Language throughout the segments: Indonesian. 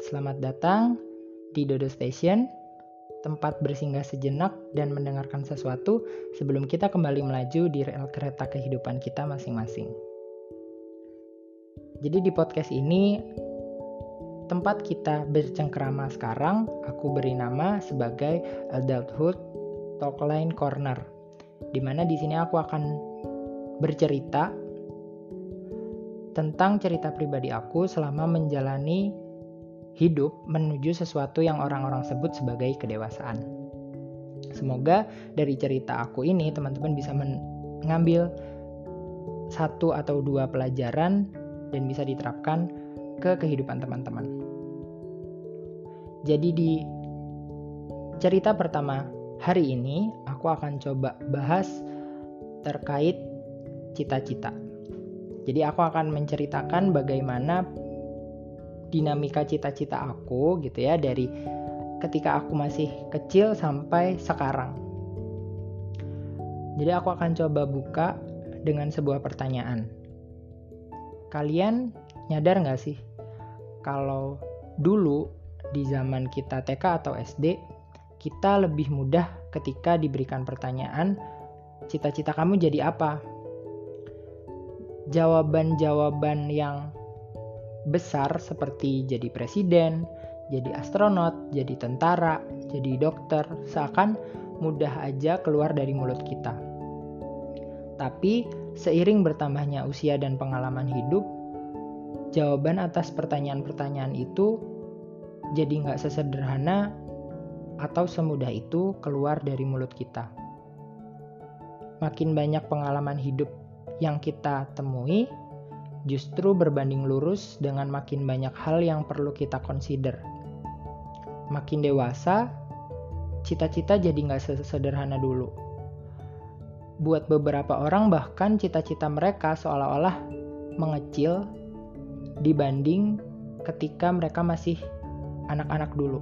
Selamat datang di Dodo Station, tempat bersinggah sejenak dan mendengarkan sesuatu sebelum kita kembali melaju di rel kereta kehidupan kita masing-masing. Jadi di podcast ini, tempat kita bercengkrama sekarang, aku beri nama sebagai Adulthood Talkline Corner, di mana di sini aku akan bercerita tentang cerita pribadi aku selama menjalani hidup menuju sesuatu yang orang-orang sebut sebagai kedewasaan. Semoga dari cerita aku ini teman-teman bisa mengambil satu atau dua pelajaran dan bisa diterapkan ke kehidupan teman-teman. Jadi di cerita pertama hari ini aku akan coba bahas terkait cita-cita. Jadi aku akan menceritakan bagaimana dinamika cita-cita aku gitu ya dari ketika aku masih kecil sampai sekarang. Jadi aku akan coba buka dengan sebuah pertanyaan. Kalian nyadar nggak sih kalau dulu di zaman kita TK atau SD kita lebih mudah ketika diberikan pertanyaan cita-cita kamu jadi apa? jawaban-jawaban yang besar seperti jadi presiden, jadi astronot, jadi tentara, jadi dokter, seakan mudah aja keluar dari mulut kita. Tapi seiring bertambahnya usia dan pengalaman hidup, jawaban atas pertanyaan-pertanyaan itu jadi nggak sesederhana atau semudah itu keluar dari mulut kita. Makin banyak pengalaman hidup yang kita temui justru berbanding lurus dengan makin banyak hal yang perlu kita consider. Makin dewasa, cita-cita jadi nggak sederhana dulu. Buat beberapa orang bahkan cita-cita mereka seolah-olah mengecil dibanding ketika mereka masih anak-anak dulu.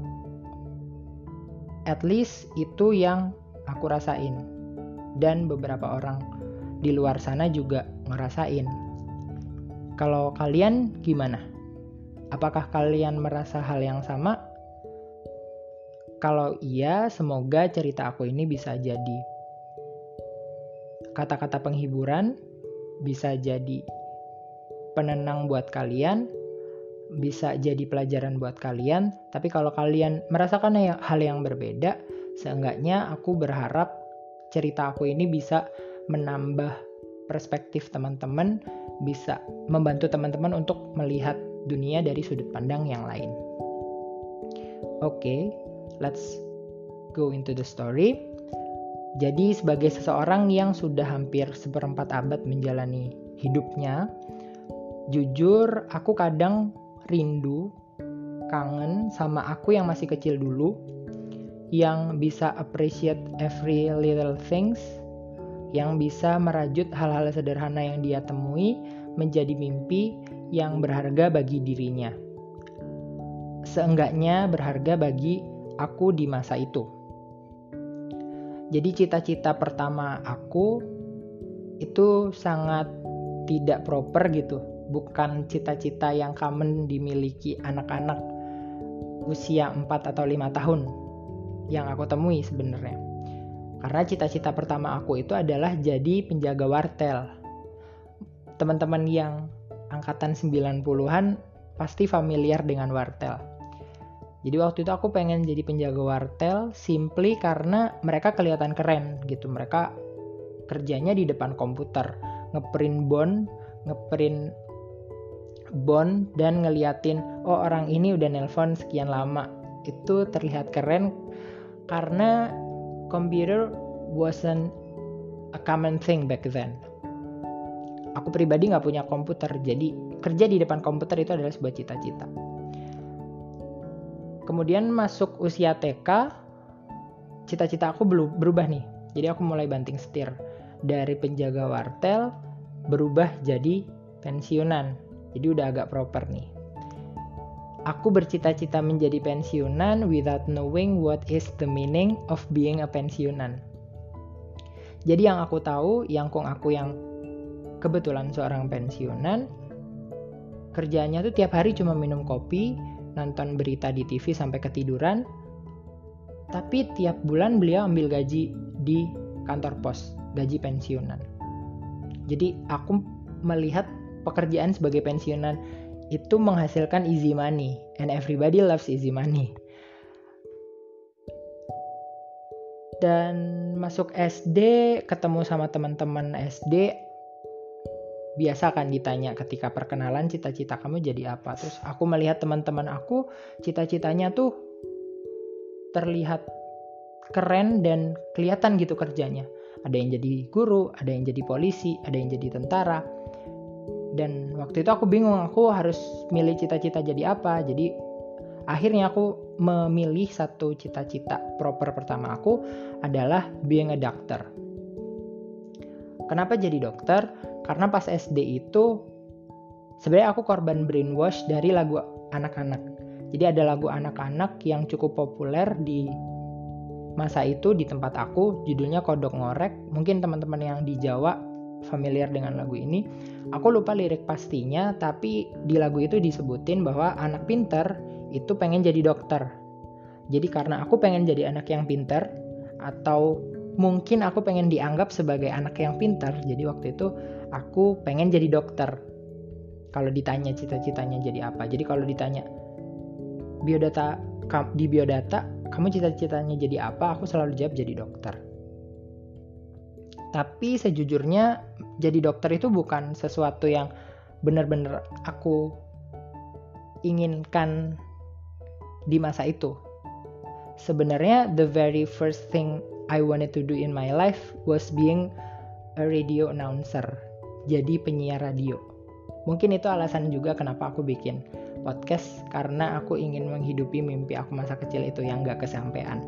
At least itu yang aku rasain dan beberapa orang di luar sana juga ngerasain. Kalau kalian gimana? Apakah kalian merasa hal yang sama? Kalau iya, semoga cerita aku ini bisa jadi kata-kata penghiburan, bisa jadi penenang buat kalian, bisa jadi pelajaran buat kalian. Tapi kalau kalian merasakan hal yang berbeda, seenggaknya aku berharap cerita aku ini bisa menambah perspektif teman-teman, bisa membantu teman-teman untuk melihat dunia dari sudut pandang yang lain. Oke, okay, let's go into the story. Jadi sebagai seseorang yang sudah hampir seperempat abad menjalani hidupnya, jujur aku kadang rindu, kangen sama aku yang masih kecil dulu, yang bisa appreciate every little things, yang bisa merajut hal-hal sederhana yang dia temui menjadi mimpi yang berharga bagi dirinya. Seenggaknya berharga bagi aku di masa itu. Jadi cita-cita pertama aku itu sangat tidak proper gitu. Bukan cita-cita yang common dimiliki anak-anak usia 4 atau 5 tahun yang aku temui sebenarnya karena cita-cita pertama aku itu adalah jadi penjaga wartel. Teman-teman yang angkatan 90-an pasti familiar dengan wartel. Jadi waktu itu aku pengen jadi penjaga wartel simply karena mereka kelihatan keren gitu. Mereka kerjanya di depan komputer, ngeprint bond, ngeprint bond dan ngeliatin oh orang ini udah nelpon sekian lama. Itu terlihat keren karena computer wasn't a common thing back then. Aku pribadi nggak punya komputer, jadi kerja di depan komputer itu adalah sebuah cita-cita. Kemudian masuk usia TK, cita-cita aku berubah nih. Jadi aku mulai banting setir dari penjaga wartel berubah jadi pensiunan. Jadi udah agak proper nih. Aku bercita-cita menjadi pensiunan without knowing what is the meaning of being a pensiunan. Jadi yang aku tahu, yang kong aku yang kebetulan seorang pensiunan, kerjanya tuh tiap hari cuma minum kopi, nonton berita di TV sampai ketiduran. Tapi tiap bulan beliau ambil gaji di kantor pos, gaji pensiunan. Jadi aku melihat pekerjaan sebagai pensiunan itu menghasilkan easy money and everybody loves easy money. Dan masuk SD, ketemu sama teman-teman SD, biasa kan ditanya ketika perkenalan cita-cita kamu jadi apa. Terus aku melihat teman-teman aku cita-citanya tuh terlihat keren dan kelihatan gitu kerjanya. Ada yang jadi guru ada yang jadi polisi ada yang jadi tentara dan waktu itu aku bingung aku harus milih cita-cita jadi apa jadi akhirnya aku memilih satu cita-cita proper pertama aku adalah being a doctor kenapa jadi dokter karena pas SD itu sebenarnya aku korban brainwash dari lagu anak-anak. Jadi ada lagu anak-anak yang cukup populer di masa itu di tempat aku, judulnya Kodok Ngorek. Mungkin teman-teman yang di Jawa familiar dengan lagu ini. Aku lupa lirik pastinya, tapi di lagu itu disebutin bahwa anak pinter itu pengen jadi dokter. Jadi karena aku pengen jadi anak yang pinter, atau mungkin aku pengen dianggap sebagai anak yang pinter, jadi waktu itu aku pengen jadi dokter kalau ditanya cita-citanya jadi apa jadi kalau ditanya biodata di biodata kamu cita-citanya jadi apa aku selalu jawab jadi dokter tapi sejujurnya jadi dokter itu bukan sesuatu yang benar-benar aku inginkan di masa itu sebenarnya the very first thing I wanted to do in my life was being a radio announcer jadi penyiar radio. Mungkin itu alasan juga kenapa aku bikin podcast karena aku ingin menghidupi mimpi aku masa kecil itu yang gak kesampaian.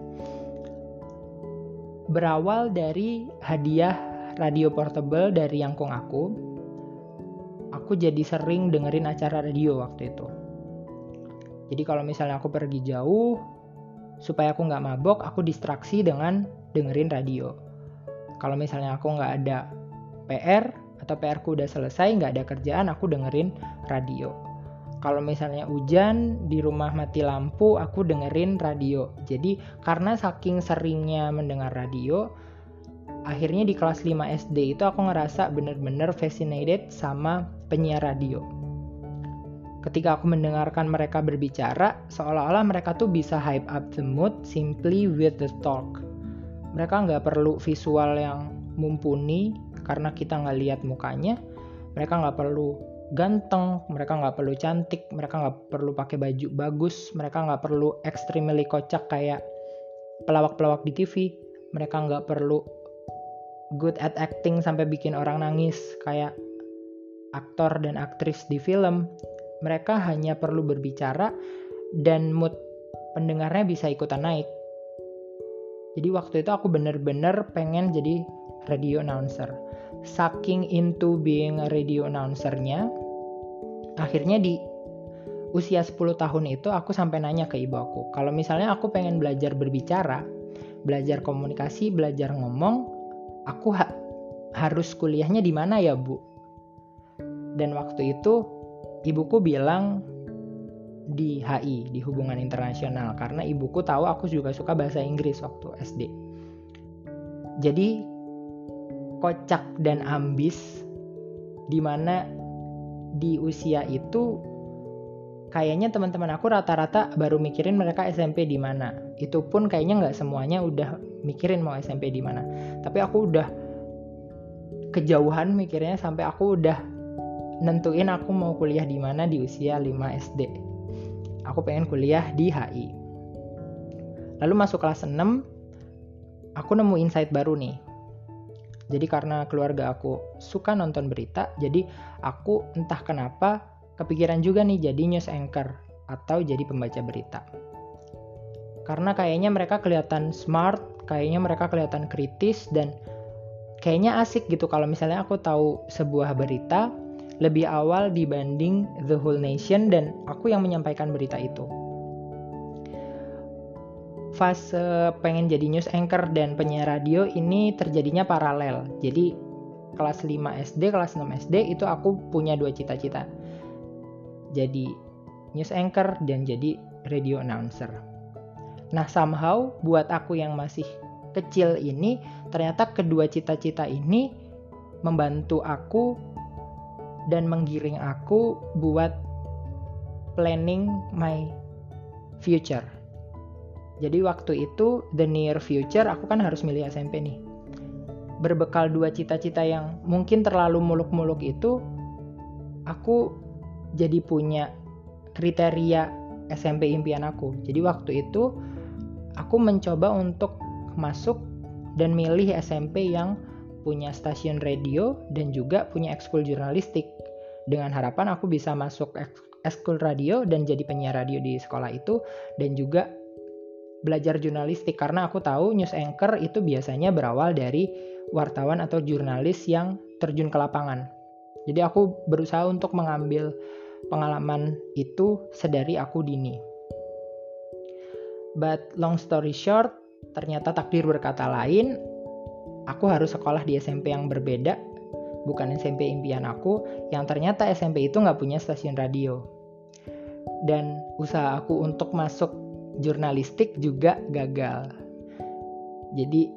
Berawal dari hadiah radio portable dari Yangkung aku, aku jadi sering dengerin acara radio waktu itu. Jadi kalau misalnya aku pergi jauh, supaya aku nggak mabok, aku distraksi dengan dengerin radio. Kalau misalnya aku nggak ada PR, atau PR ku udah selesai nggak ada kerjaan aku dengerin radio kalau misalnya hujan di rumah mati lampu aku dengerin radio. Jadi karena saking seringnya mendengar radio akhirnya di kelas 5 SD itu aku ngerasa bener-bener fascinated sama penyiar radio. Ketika aku mendengarkan mereka berbicara seolah-olah mereka tuh bisa hype up the mood simply with the talk. Mereka nggak perlu visual yang mumpuni karena kita nggak lihat mukanya. Mereka nggak perlu ganteng mereka nggak perlu cantik mereka nggak perlu pakai baju bagus mereka nggak perlu extremely kocak kayak pelawak-pelawak di TV mereka nggak perlu good at acting sampai bikin orang nangis kayak aktor dan aktris di film. Mereka hanya perlu berbicara dan mood pendengarnya bisa ikutan naik. Jadi waktu itu aku bener-bener pengen jadi radio announcer saking into being a radio announcernya. Akhirnya di usia 10 tahun itu aku sampai nanya ke ibu aku kalau misalnya aku pengen belajar berbicara belajar komunikasi belajar ngomong aku ha harus kuliahnya di mana ya bu? Dan waktu itu ibuku bilang di HI di hubungan internasional karena ibuku tahu aku juga suka bahasa Inggris waktu SD jadi kocak dan ambis di mana di usia itu kayaknya teman-teman aku rata-rata baru mikirin mereka SMP di mana. Itu pun kayaknya nggak semuanya udah mikirin mau SMP di mana. Tapi aku udah kejauhan mikirnya sampai aku udah nentuin aku mau kuliah di mana di usia 5 SD. Aku pengen kuliah di HI. Lalu masuk kelas 6, aku nemu insight baru nih. Jadi karena keluarga aku suka nonton berita, jadi aku entah kenapa kepikiran juga nih jadi news anchor atau jadi pembaca berita. Karena kayaknya mereka kelihatan smart, kayaknya mereka kelihatan kritis dan kayaknya asik gitu kalau misalnya aku tahu sebuah berita lebih awal dibanding the whole nation dan aku yang menyampaikan berita itu fase pengen jadi news anchor dan penyiar radio ini terjadinya paralel. Jadi kelas 5 SD, kelas 6 SD itu aku punya dua cita-cita. Jadi news anchor dan jadi radio announcer. Nah, somehow buat aku yang masih kecil ini, ternyata kedua cita-cita ini membantu aku dan menggiring aku buat planning my future. Jadi waktu itu the near future aku kan harus milih SMP nih. Berbekal dua cita-cita yang mungkin terlalu muluk-muluk itu, aku jadi punya kriteria SMP impian aku. Jadi waktu itu aku mencoba untuk masuk dan milih SMP yang punya stasiun radio dan juga punya ekskul jurnalistik. Dengan harapan aku bisa masuk ekskul radio dan jadi penyiar radio di sekolah itu dan juga belajar jurnalistik karena aku tahu news anchor itu biasanya berawal dari wartawan atau jurnalis yang terjun ke lapangan. Jadi aku berusaha untuk mengambil pengalaman itu sedari aku dini. But long story short, ternyata takdir berkata lain, aku harus sekolah di SMP yang berbeda, bukan SMP impian aku, yang ternyata SMP itu nggak punya stasiun radio. Dan usaha aku untuk masuk jurnalistik juga gagal. Jadi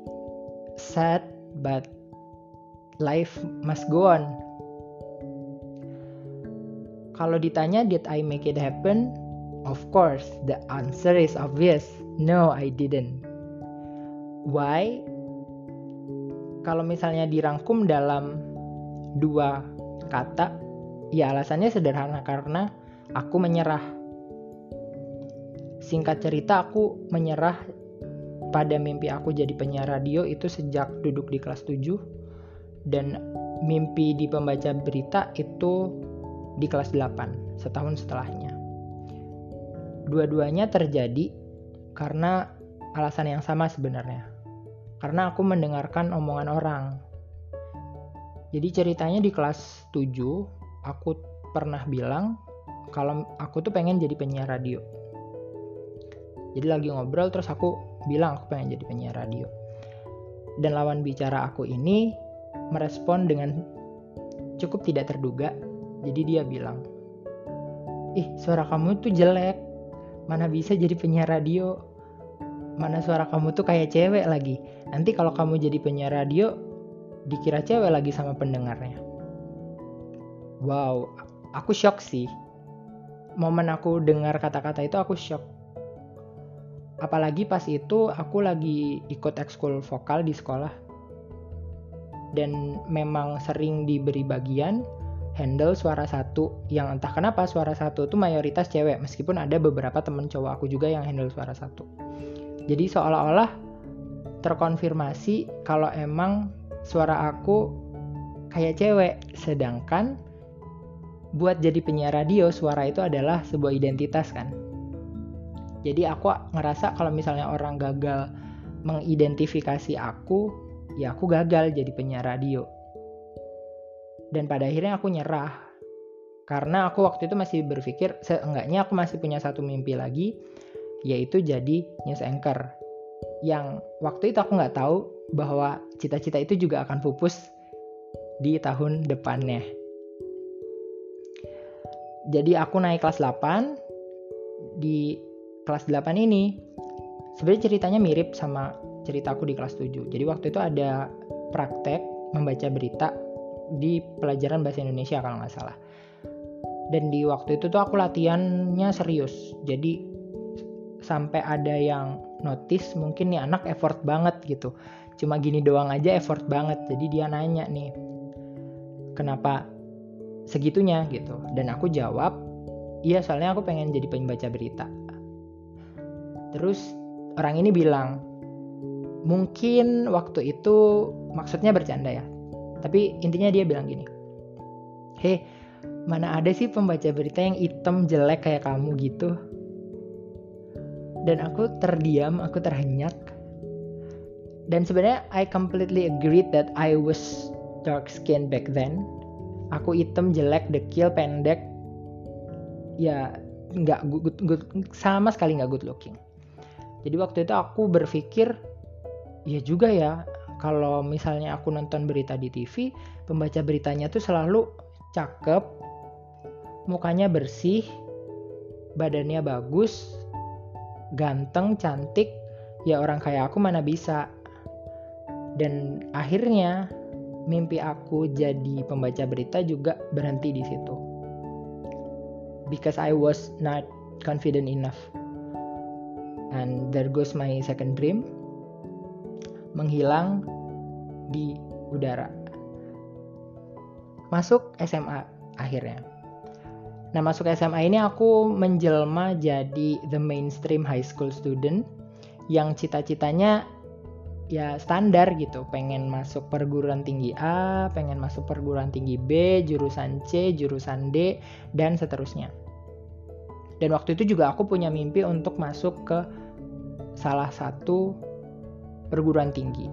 sad but life must go on. Kalau ditanya did I make it happen? Of course, the answer is obvious. No, I didn't. Why? Kalau misalnya dirangkum dalam dua kata, ya alasannya sederhana karena aku menyerah Singkat cerita aku menyerah pada mimpi aku jadi penyiar radio itu sejak duduk di kelas 7 dan mimpi di pembaca berita itu di kelas 8 setahun setelahnya. Dua-duanya terjadi karena alasan yang sama sebenarnya. Karena aku mendengarkan omongan orang. Jadi ceritanya di kelas 7 aku pernah bilang kalau aku tuh pengen jadi penyiar radio jadi lagi ngobrol terus aku bilang aku pengen jadi penyiar radio. Dan lawan bicara aku ini merespon dengan cukup tidak terduga. Jadi dia bilang ih suara kamu tuh jelek. Mana bisa jadi penyiar radio? Mana suara kamu tuh kayak cewek lagi. Nanti kalau kamu jadi penyiar radio dikira cewek lagi sama pendengarnya. Wow aku shock sih. Momen aku dengar kata-kata itu aku shock apalagi pas itu aku lagi ikut ekskul vokal di sekolah. Dan memang sering diberi bagian handle suara satu. Yang entah kenapa suara satu itu mayoritas cewek meskipun ada beberapa temen cowok aku juga yang handle suara satu. Jadi seolah-olah terkonfirmasi kalau emang suara aku kayak cewek. Sedangkan buat jadi penyiar radio suara itu adalah sebuah identitas kan jadi aku ngerasa kalau misalnya orang gagal mengidentifikasi aku, ya aku gagal jadi penyiar radio. Dan pada akhirnya aku nyerah. Karena aku waktu itu masih berpikir, seenggaknya aku masih punya satu mimpi lagi, yaitu jadi news anchor. Yang waktu itu aku nggak tahu bahwa cita-cita itu juga akan pupus di tahun depannya. Jadi aku naik kelas 8 di kelas 8 ini sebenarnya ceritanya mirip sama cerita aku di kelas 7. Jadi waktu itu ada praktek membaca berita di pelajaran bahasa Indonesia kalau nggak salah. Dan di waktu itu tuh aku latihannya serius. Jadi sampai ada yang notice mungkin nih anak effort banget gitu. Cuma gini doang aja effort banget. Jadi dia nanya nih, kenapa segitunya gitu. Dan aku jawab, iya soalnya aku pengen jadi pembaca berita Terus orang ini bilang, mungkin waktu itu maksudnya bercanda ya. Tapi intinya dia bilang gini, hei mana ada sih pembaca berita yang hitam jelek kayak kamu gitu. Dan aku terdiam, aku terhenyak. Dan sebenarnya I completely agree that I was dark skin back then. Aku hitam, jelek, dekil, pendek. Ya nggak good, good, sama sekali nggak good looking. Jadi waktu itu aku berpikir, ya juga ya, kalau misalnya aku nonton berita di TV, pembaca beritanya tuh selalu cakep, mukanya bersih, badannya bagus, ganteng, cantik, ya orang kayak aku mana bisa. Dan akhirnya mimpi aku jadi pembaca berita juga berhenti di situ. Because I was not confident enough. And there goes my second dream. Menghilang di udara. Masuk SMA akhirnya. Nah, masuk SMA ini aku menjelma jadi the mainstream high school student yang cita-citanya ya standar gitu pengen masuk perguruan tinggi A pengen masuk perguruan tinggi B jurusan C jurusan D dan seterusnya dan waktu itu juga aku punya mimpi untuk masuk ke salah satu perguruan tinggi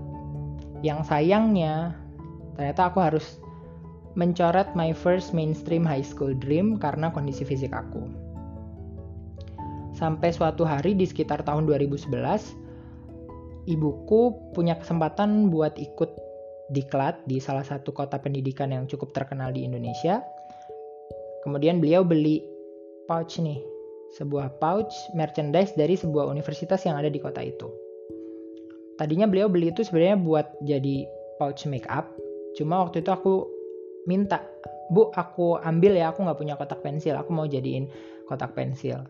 yang sayangnya ternyata aku harus mencoret my first mainstream high school dream karena kondisi fisik aku sampai suatu hari di sekitar tahun 2011 ibuku punya kesempatan buat ikut diklat di salah satu kota pendidikan yang cukup terkenal di Indonesia. Kemudian beliau beli pouch nih, sebuah pouch merchandise dari sebuah universitas yang ada di kota itu. Tadinya beliau beli itu sebenarnya buat jadi pouch make up, cuma waktu itu aku minta, Bu, aku ambil ya, aku nggak punya kotak pensil, aku mau jadiin kotak pensil.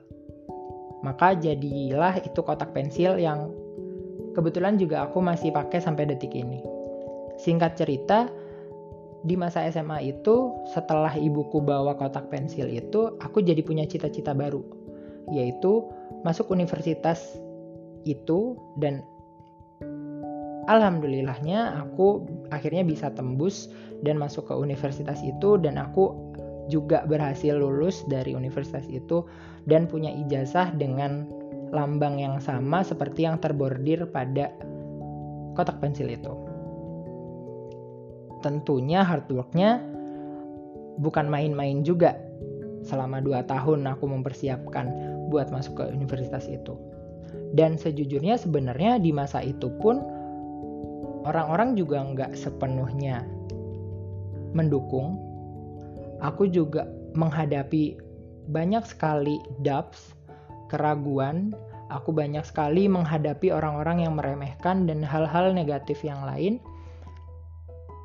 Maka jadilah itu kotak pensil yang kebetulan juga aku masih pakai sampai detik ini. Singkat cerita, di masa SMA itu setelah ibuku bawa kotak pensil itu, aku jadi punya cita-cita baru, yaitu masuk universitas itu dan alhamdulillahnya aku akhirnya bisa tembus dan masuk ke universitas itu dan aku juga berhasil lulus dari universitas itu dan punya ijazah dengan lambang yang sama seperti yang terbordir pada kotak pensil itu. Tentunya hard worknya bukan main-main juga. Selama 2 tahun aku mempersiapkan buat masuk ke universitas itu. Dan sejujurnya sebenarnya di masa itu pun orang-orang juga nggak sepenuhnya mendukung aku juga menghadapi banyak sekali doubts, keraguan. Aku banyak sekali menghadapi orang-orang yang meremehkan dan hal-hal negatif yang lain.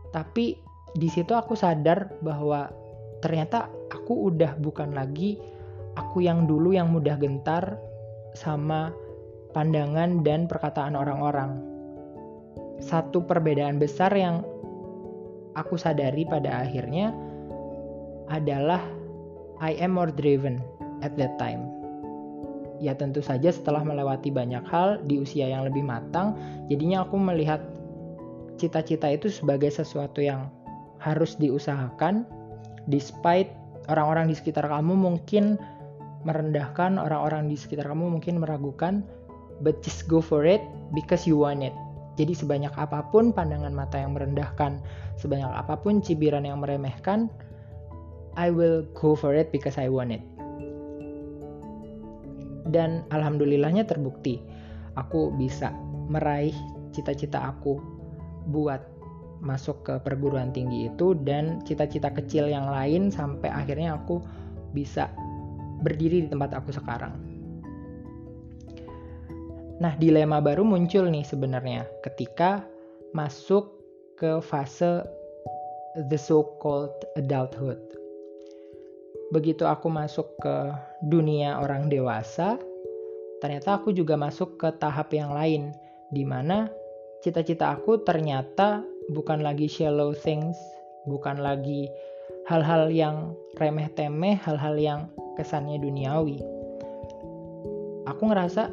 Tapi di situ aku sadar bahwa ternyata aku udah bukan lagi aku yang dulu yang mudah gentar sama pandangan dan perkataan orang-orang. Satu perbedaan besar yang aku sadari pada akhirnya adalah I am more driven at that time. Ya tentu saja setelah melewati banyak hal di usia yang lebih matang, jadinya aku melihat cita-cita itu sebagai sesuatu yang harus diusahakan despite orang-orang di sekitar kamu mungkin merendahkan, orang-orang di sekitar kamu mungkin meragukan, but just go for it because you want it. Jadi sebanyak apa pun pandangan mata yang merendahkan, sebanyak apa pun cibiran yang meremehkan, I will go for it because I want it. Dan alhamdulillahnya terbukti, aku bisa meraih cita-cita aku buat masuk ke perguruan tinggi itu dan cita-cita kecil yang lain sampai akhirnya aku bisa berdiri di tempat aku sekarang. Nah, dilema baru muncul nih sebenarnya ketika masuk ke fase the so-called adulthood begitu aku masuk ke dunia orang dewasa, ternyata aku juga masuk ke tahap yang lain, di mana cita-cita aku ternyata bukan lagi shallow things, bukan lagi hal-hal yang remeh-temeh, hal-hal yang kesannya duniawi. Aku ngerasa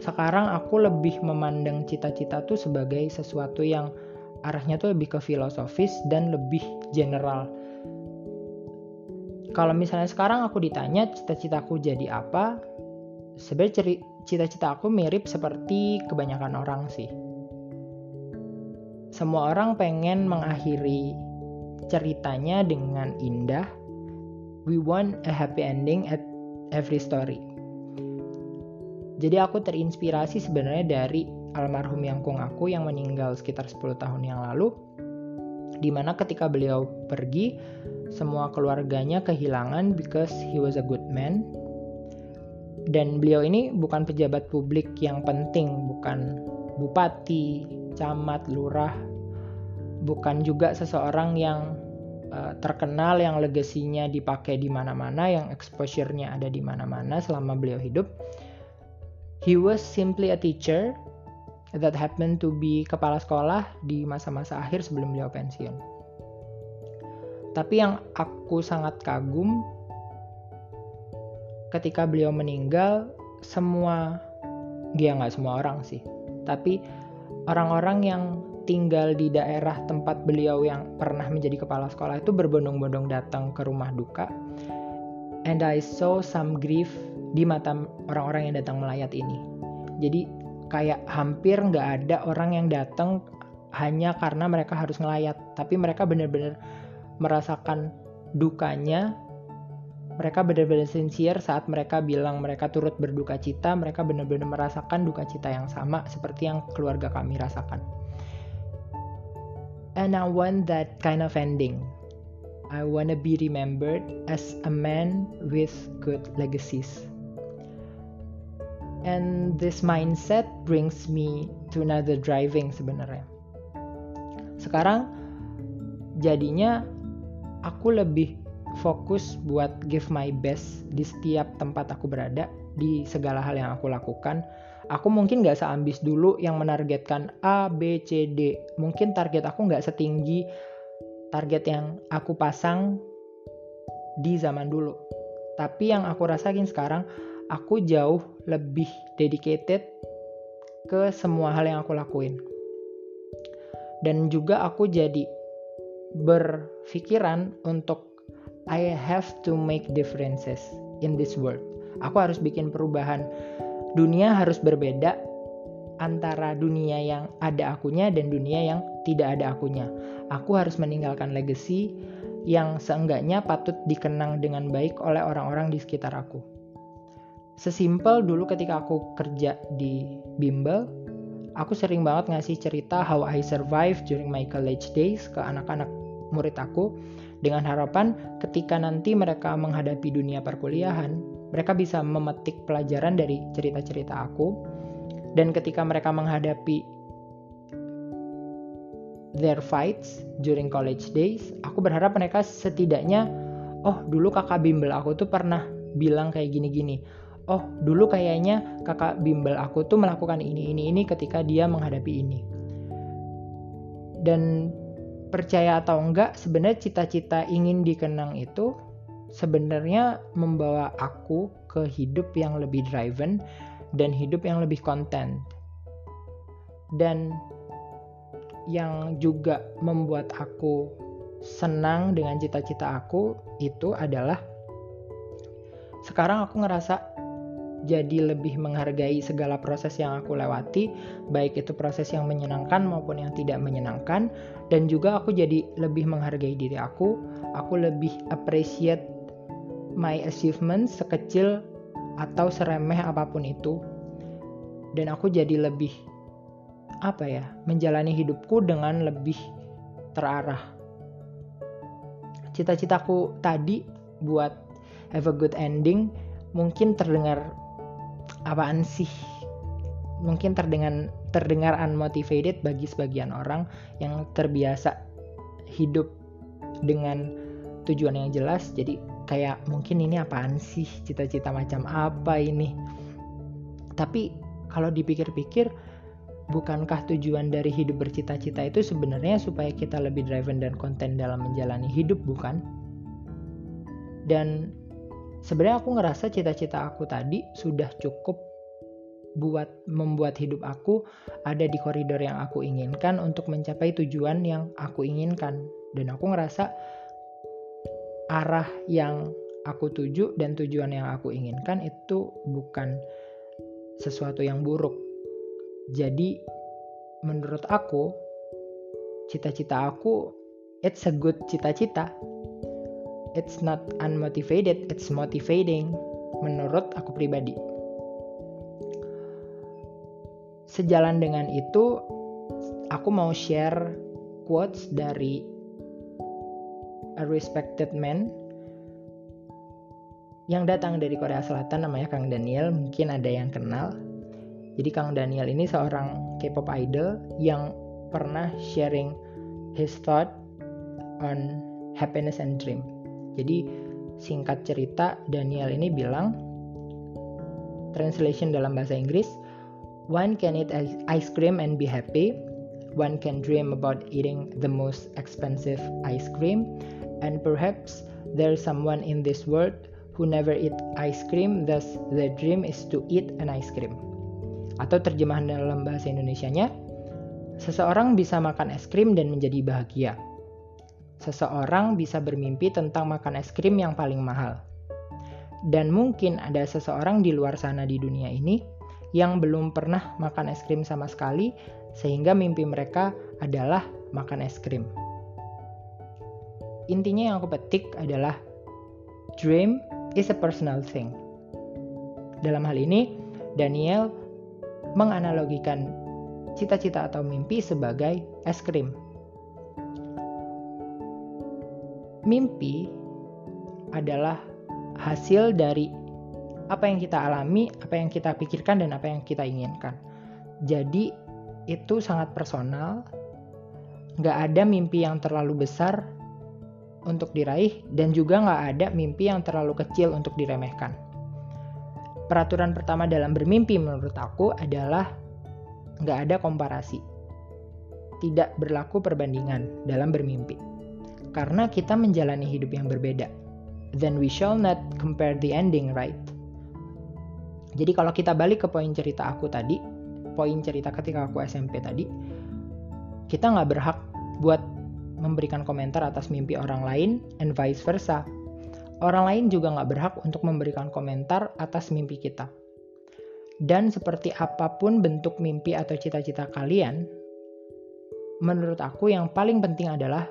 sekarang aku lebih memandang cita-cita tuh sebagai sesuatu yang arahnya tuh lebih ke filosofis dan lebih general kalau misalnya sekarang aku ditanya cita-citaku jadi apa, sebenarnya cita-cita aku mirip seperti kebanyakan orang sih. Semua orang pengen mengakhiri ceritanya dengan indah. We want a happy ending at every story. Jadi aku terinspirasi sebenarnya dari almarhum Yangkung aku yang meninggal sekitar 10 tahun yang lalu. Di mana ketika beliau pergi, semua keluarganya kehilangan because he was a good man. dan beliau ini bukan pejabat publik yang penting, bukan bupati, camat, lurah, bukan juga seseorang yang uh, terkenal yang legasinya dipakai di mana-mana, yang exposure-nya ada di mana-mana selama beliau hidup. He was simply a teacher that happened to be kepala sekolah di masa-masa akhir sebelum beliau pensiun. Tapi yang aku sangat kagum ketika beliau meninggal semua dia nggak semua orang sih tapi orang-orang yang tinggal di daerah tempat beliau yang pernah menjadi kepala sekolah itu berbondong-bondong datang ke rumah duka. And I saw some grief di mata orang-orang yang datang melayat ini. Jadi kayak hampir nggak ada orang yang datang hanya karena mereka harus ngelayat. Tapi mereka benar-benar merasakan dukanya. Mereka benar-benar sincere saat mereka bilang mereka turut berduka cita, mereka benar-benar merasakan duka cita yang sama seperti yang keluarga kami rasakan. And I want that kind of ending. I want to be remembered as a man with good legacies. And this mindset brings me to another driving sebenarnya. Sekarang jadinya aku lebih fokus buat give my best di setiap tempat aku berada di segala hal yang aku lakukan aku mungkin gak seambis dulu yang menargetkan A, B, C, D mungkin target aku gak setinggi target yang aku pasang di zaman dulu tapi yang aku rasain sekarang aku jauh lebih dedicated ke semua hal yang aku lakuin dan juga aku jadi berpikiran untuk I have to make differences in this world. Aku harus bikin perubahan. Dunia harus berbeda antara dunia yang ada akunya dan dunia yang tidak ada akunya. Aku harus meninggalkan legacy yang seenggaknya patut dikenang dengan baik oleh orang-orang di sekitar aku. Sesimpel dulu ketika aku kerja di bimbel, aku sering banget ngasih cerita how I survive during my college days ke anak-anak murid aku dengan harapan ketika nanti mereka menghadapi dunia perkuliahan, mereka bisa memetik pelajaran dari cerita-cerita aku. Dan ketika mereka menghadapi their fights during college days, aku berharap mereka setidaknya, oh dulu kakak bimbel aku tuh pernah bilang kayak gini-gini. Oh dulu kayaknya kakak bimbel aku tuh melakukan ini ini ini ketika dia menghadapi ini. Dan percaya atau enggak sebenarnya cita-cita ingin dikenang itu sebenarnya membawa aku ke hidup yang lebih driven dan hidup yang lebih konten. Dan yang juga membuat aku senang dengan cita-cita aku itu adalah sekarang aku ngerasa jadi lebih menghargai segala proses yang aku lewati, baik itu proses yang menyenangkan maupun yang tidak menyenangkan, dan juga aku jadi lebih menghargai diri aku, aku lebih appreciate my achievements sekecil atau seremeh apa pun itu, dan aku jadi lebih apa ya, menjalani hidupku dengan lebih terarah. Cita-citaku tadi buat have a good ending mungkin terdengar apaan sih? Mungkin terdengar terdengar unmotivated bagi sebagian orang yang terbiasa hidup dengan tujuan yang jelas. Jadi kayak mungkin ini apaan sih? Cita-cita macam apa ini? Tapi kalau dipikir-pikir bukankah tujuan dari hidup bercita-cita itu sebenarnya supaya kita lebih driven dan konten dalam menjalani hidup bukan? Dan sebenarnya aku ngerasa cita-cita aku tadi sudah cukup buat membuat hidup aku ada di koridor yang aku inginkan untuk mencapai tujuan yang aku inginkan. Dan aku ngerasa arah yang aku tuju dan tujuan yang aku inginkan itu bukan sesuatu yang buruk jadi menurut aku cita-cita aku it's a good cita-cita it's not unmotivated, it's motivating menurut aku pribadi. Sejalan dengan itu, aku mau share quotes dari a respected man yang datang dari Korea Selatan namanya Kang Daniel, mungkin ada yang kenal. Jadi Kang Daniel ini seorang K-pop idol yang pernah sharing his thought on happiness and dream. Jadi singkat cerita Daniel ini bilang translation dalam bahasa Inggris one can eat ice cream and be happy one can dream about eating the most expensive ice cream. And perhaps there's someone in this world who never eat ice cream thus the dream is to eat an ice cream. Atau terjemahan dalam bahasa Indonesianya seseorang bisa makan es krim dan menjadi bahagia. Seseorang bisa bermimpi tentang makan es krim yang paling mahal. Dan mungkin ada seseorang di luar sana di dunia ini yang belum pernah makan es krim sama sekali, sehingga mimpi mereka adalah makan es krim. Intinya yang aku petik adalah dream is a personal thing. Dalam hal ini, Daniel menganalogikan cita-cita atau mimpi sebagai es krim mimpi adalah hasil dari apa yang kita alami, apa yang kita pikirkan, dan apa yang kita inginkan. Jadi, itu sangat personal. Nggak ada mimpi yang terlalu besar untuk diraih, dan juga nggak ada mimpi yang terlalu kecil untuk diremehkan. Peraturan pertama dalam bermimpi menurut aku adalah nggak ada komparasi. Tidak berlaku perbandingan dalam bermimpi karena kita menjalani hidup yang berbeda. Then we shall not compare the ending, right? Jadi kalau kita balik ke poin cerita aku tadi, poin cerita ketika aku SMP tadi, kita nggak berhak buat memberikan komentar atas mimpi orang lain and vice versa. Orang lain juga nggak berhak untuk memberikan komentar atas mimpi kita. Dan seperti apa pun bentuk mimpi atau cita-cita kalian, menurut aku yang paling penting adalah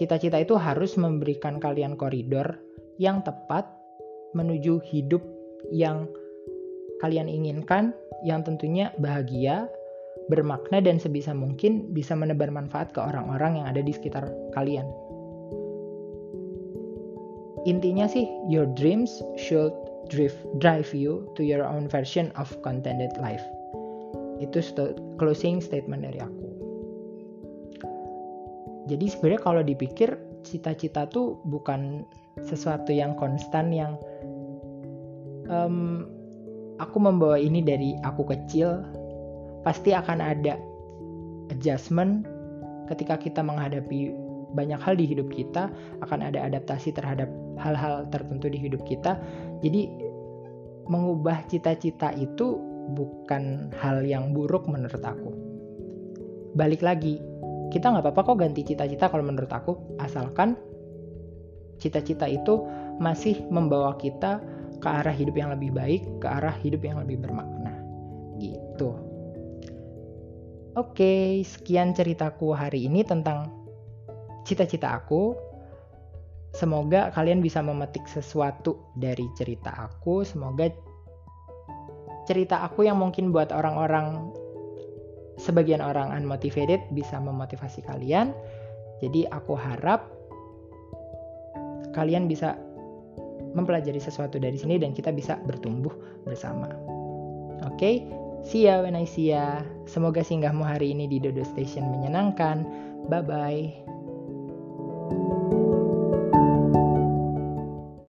Cita-cita itu harus memberikan kalian koridor yang tepat menuju hidup yang kalian inginkan, yang tentunya bahagia, bermakna, dan sebisa mungkin bisa menebar manfaat ke orang-orang yang ada di sekitar kalian. Intinya sih, your dreams should drive, drive you to your own version of contented life. Itu st closing statement dari aku jadi sebenarnya kalau dipikir cita-cita tuh bukan sesuatu yang konstan yang um, aku membawa ini dari aku kecil pasti akan ada adjustment ketika kita menghadapi banyak hal di hidup kita akan ada adaptasi terhadap hal-hal tertentu di hidup kita. Jadi mengubah cita-cita itu bukan hal yang buruk menurut aku. Balik lagi kita nggak apa-apa kok ganti cita-cita kalau menurut aku asalkan cita-cita itu masih membawa kita ke arah hidup yang lebih baik ke arah hidup yang lebih bermakna. Gitu. Oke sekian ceritaku hari ini tentang cita-cita aku. Semoga kalian bisa memetik sesuatu dari cerita aku. Semoga cerita aku yang mungkin buat orang-orang sebagian orang unmotivated bisa memotivasi kalian. Jadi aku harap kalian bisa mempelajari sesuatu dari sini dan kita bisa bertumbuh bersama. Oke, okay? see ya when I see ya. Semoga singgahmu hari ini di Dodo Station menyenangkan. Bye bye.